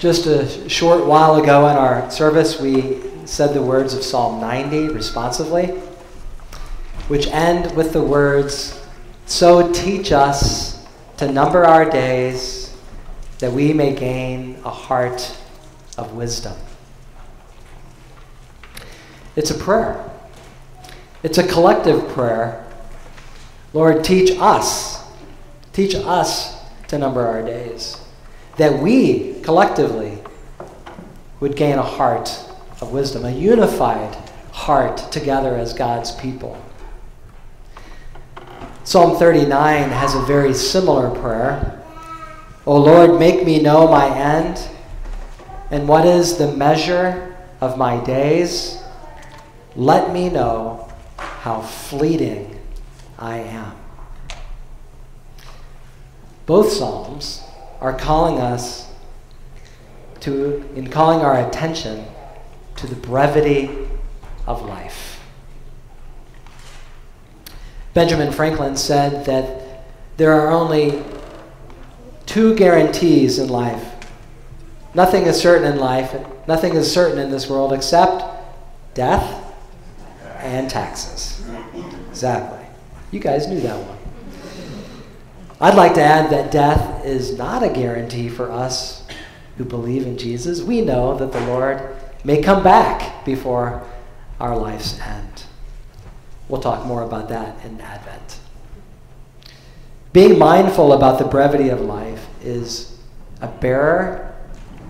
Just a short while ago in our service, we said the words of Psalm 90 responsively, which end with the words, So teach us to number our days that we may gain a heart of wisdom. It's a prayer. It's a collective prayer. Lord, teach us. Teach us to number our days. That we collectively would gain a heart of wisdom, a unified heart together as God's people. Psalm 39 has a very similar prayer. O Lord, make me know my end, and what is the measure of my days? Let me know how fleeting I am. Both Psalms are calling us to, in calling our attention to the brevity of life. Benjamin Franklin said that there are only two guarantees in life. Nothing is certain in life, nothing is certain in this world except death and taxes. Exactly. You guys knew that one. I'd like to add that death is not a guarantee for us who believe in Jesus. We know that the Lord may come back before our life's end. We'll talk more about that in Advent. Being mindful about the brevity of life is a bearer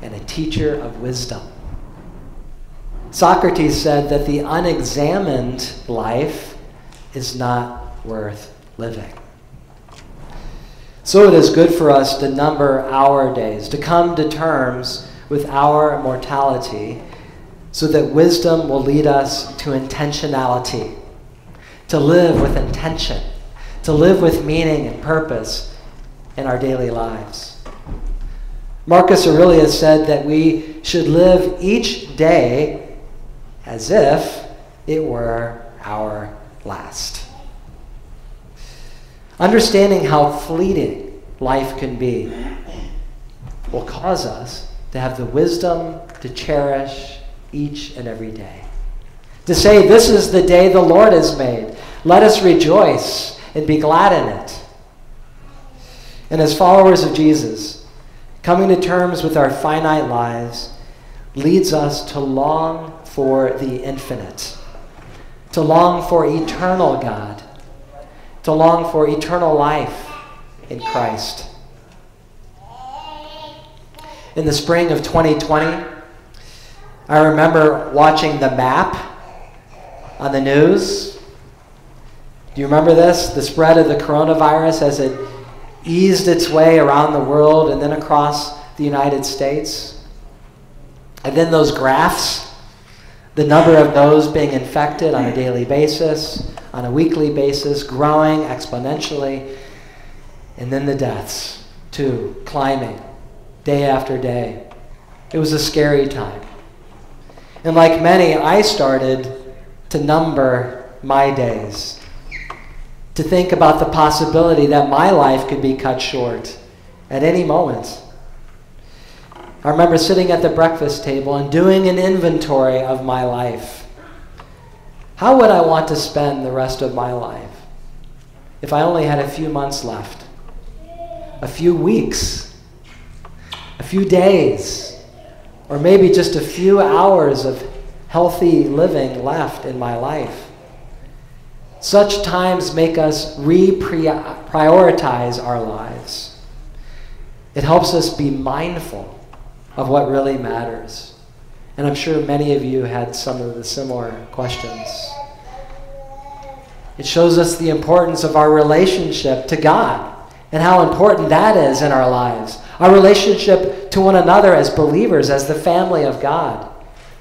and a teacher of wisdom. Socrates said that the unexamined life is not worth living. So it is good for us to number our days, to come to terms with our mortality, so that wisdom will lead us to intentionality, to live with intention, to live with meaning and purpose in our daily lives. Marcus Aurelius said that we should live each day as if it were our last. Understanding how fleeting life can be will cause us to have the wisdom to cherish each and every day. To say, This is the day the Lord has made. Let us rejoice and be glad in it. And as followers of Jesus, coming to terms with our finite lives leads us to long for the infinite, to long for eternal God, to long for eternal life in Christ. In the spring of 2020, I remember watching the map on the news. Do you remember this? The spread of the coronavirus as it eased its way around the world and then across the United States. And then those graphs the number of those being infected on a daily basis, on a weekly basis, growing exponentially, and then the deaths, too, climbing day after day. It was a scary time. And like many, I started to number my days, to think about the possibility that my life could be cut short at any moment. I remember sitting at the breakfast table and doing an inventory of my life. How would I want to spend the rest of my life if I only had a few months left? A few weeks? A few days? Or maybe just a few hours of healthy living left in my life? Such times make us re-prioritize our lives. It helps us be mindful of what really matters. And I'm sure many of you had some of the similar questions. It shows us the importance of our relationship to God and how important that is in our lives. Our relationship to one another as believers, as the family of God,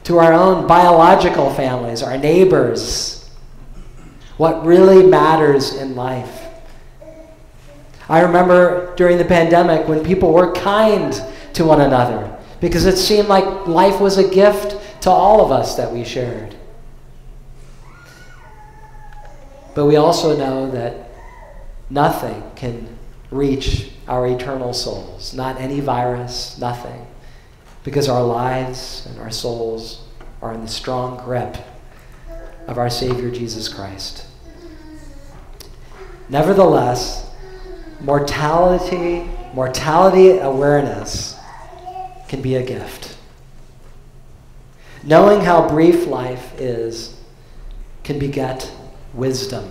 to our own biological families, our neighbors. What really matters in life. I remember during the pandemic when people were kind to one another because it seemed like life was a gift to all of us that we shared. But we also know that nothing can reach our eternal souls, not any virus, nothing, because our lives and our souls are in the strong grip of our Savior Jesus Christ. Nevertheless, mortality, mortality awareness can be a gift. Knowing how brief life is can beget wisdom.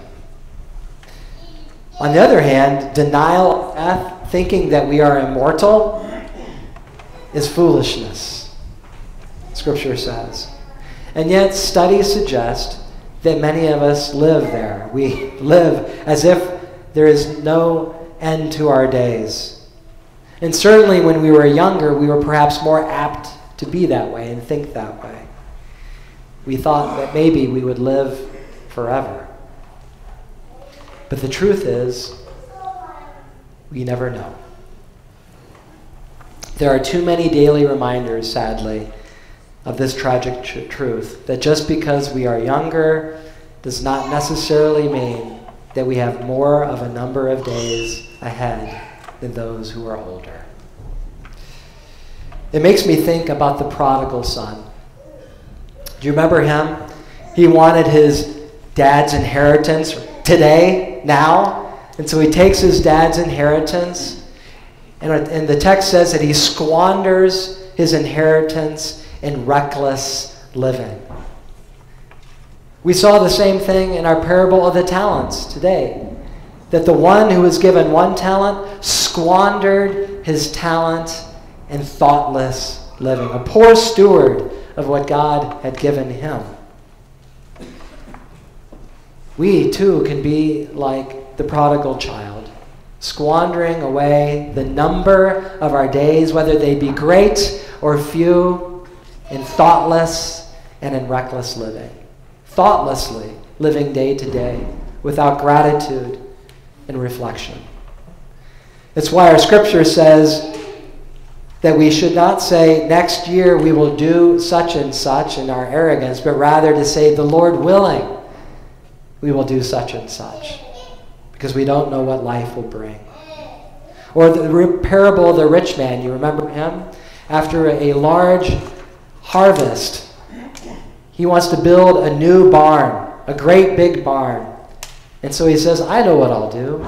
On the other hand, denial death, thinking that we are immortal, is foolishness, Scripture says. And yet, studies suggest that many of us live there. We live as if there is no end to our days. And certainly when we were younger, we were perhaps more apt to be that way and think that way. We thought that maybe we would live forever. But the truth is, we never know. There are too many daily reminders, sadly, of this tragic tr- truth that just because we are younger does not necessarily mean that we have more of a number of days ahead than those who are older. It makes me think about the prodigal son. Do you remember him? He wanted his dad's inheritance today, now. And so he takes his dad's inheritance. And, and the text says that he squanders his inheritance in reckless living. We saw the same thing in our parable of the talents today. That the one who was given one talent squandered his talent in thoughtless living, a poor steward of what God had given him. We too can be like the prodigal child, squandering away the number of our days, whether they be great or few, in thoughtless and in reckless living. Thoughtlessly living day to day without gratitude and reflection. It's why our scripture says that we should not say, next year we will do such and such in our arrogance, but rather to say, the Lord willing, we will do such and such. Because we don't know what life will bring. Or the parable of the rich man, you remember him? After a large harvest, he wants to build a new barn, a great big barn. And so he says, I know what I'll do.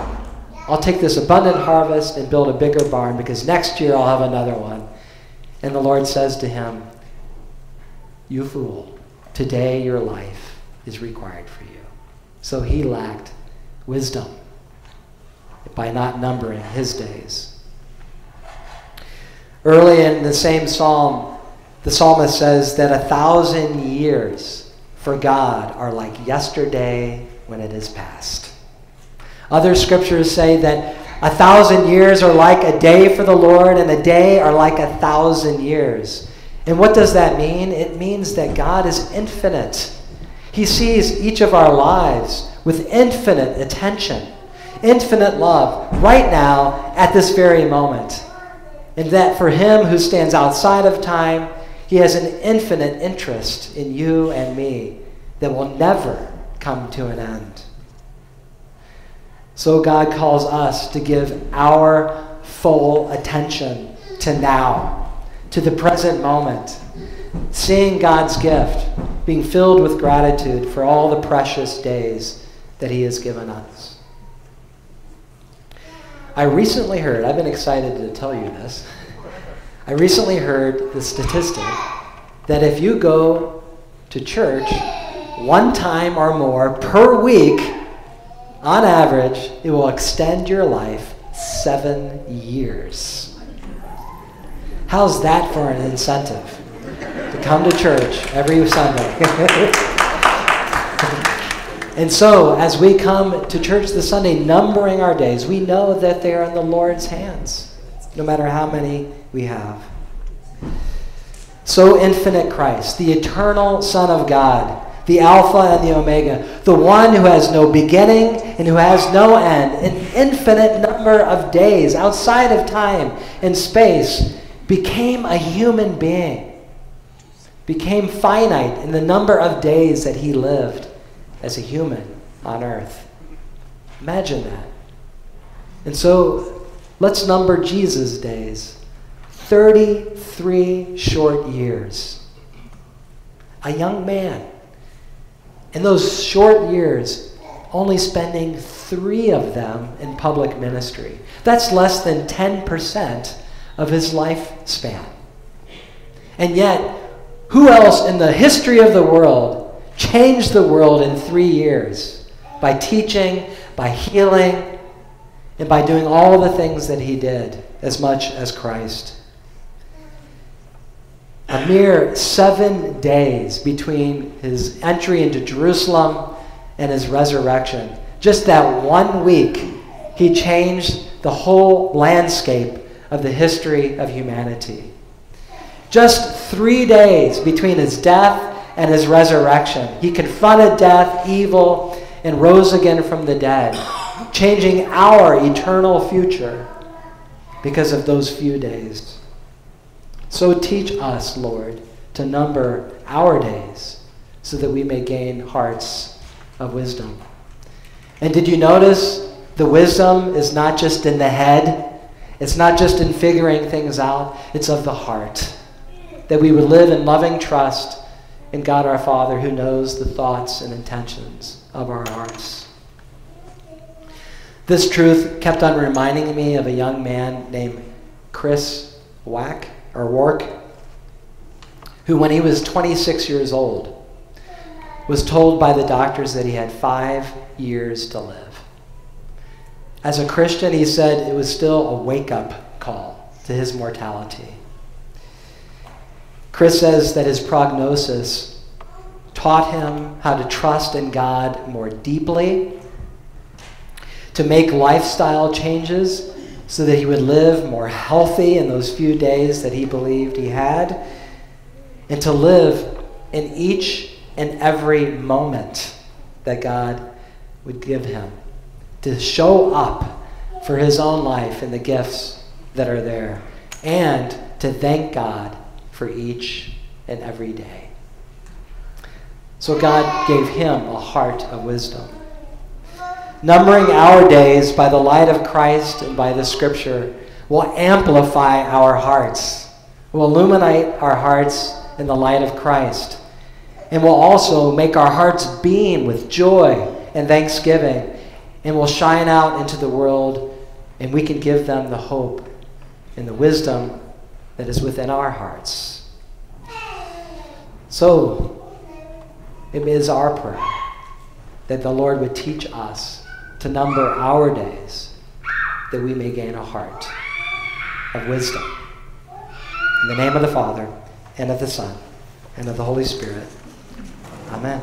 I'll take this abundant harvest and build a bigger barn because next year I'll have another one. And the Lord says to him, You fool, today your life is required for you. So he lacked wisdom by not numbering his days. Early in the same psalm, the psalmist says that a thousand years for God are like yesterday when it is past. Other scriptures say that a thousand years are like a day for the Lord, and a day are like a thousand years. And what does that mean? It means that God is infinite. He sees each of our lives with infinite attention, infinite love, right now, at this very moment. And that for Him who stands outside of time, He has an infinite interest in you and me that will never come to an end. So God calls us to give our full attention to now, to the present moment, seeing God's gift, being filled with gratitude for all the precious days that He has given us. I recently heard, I've been excited to tell you this. I recently heard the statistic that if you go to church one time or more per week, on average, it will extend your life seven years. How's that for an incentive to come to church every Sunday? and so, as we come to church this Sunday, numbering our days, we know that they are in the Lord's hands, no matter how many we have. So infinite Christ, the eternal Son of God the Alpha and the Omega, the one who has no beginning and who has no end, an infinite number of days outside of time and space, became a human being, became finite in the number of days that he lived as a human on earth. Imagine that. And so let's number Jesus' days 33 short years. A young man. In those short years, only spending three of them in public ministry. That's less than 10% of his lifespan. And yet, who else in the history of the world changed the world in three years by teaching, by healing, and by doing all the things that he did as much as Christ? A mere seven days between his entry into Jerusalem and his resurrection. Just that one week, he changed the whole landscape of the history of humanity. Just three days between his death and his resurrection, he confronted death, evil, and rose again from the dead, changing our eternal future because of those few days. So teach us, Lord, to number our days so that we may gain hearts of wisdom. And did you notice the wisdom is not just in the head, it's not just in figuring things out, it's of the heart. That we would live in loving trust in God our Father who knows the thoughts and intentions of our hearts. This truth kept on reminding me of a young man named Chris Wark or who, when he was 26 years old, was told by the doctors that he had five years to live. As a Christian, he said it was still a wake up call to his mortality. Chris says that his prognosis taught him how to trust in God more deeply, to make lifestyle changes so that he would live more healthy in those few days that he believed he had, and to live in each and every moment that God would give him, to show up for his own life and the gifts that are there, and to thank God for each and every day. So God gave him a heart of wisdom numbering our days by the light of Christ and by the Scripture will amplify our hearts, will illuminate our hearts in the light of Christ, and will also make our hearts beam with joy and thanksgiving, and will shine out into the world, and we can give them the hope and the wisdom that is within our hearts. So, it is our prayer that the Lord would teach us to number our days that we may gain a heart of wisdom. In the name of the Father, and of the Son, and of the Holy Spirit. Amen.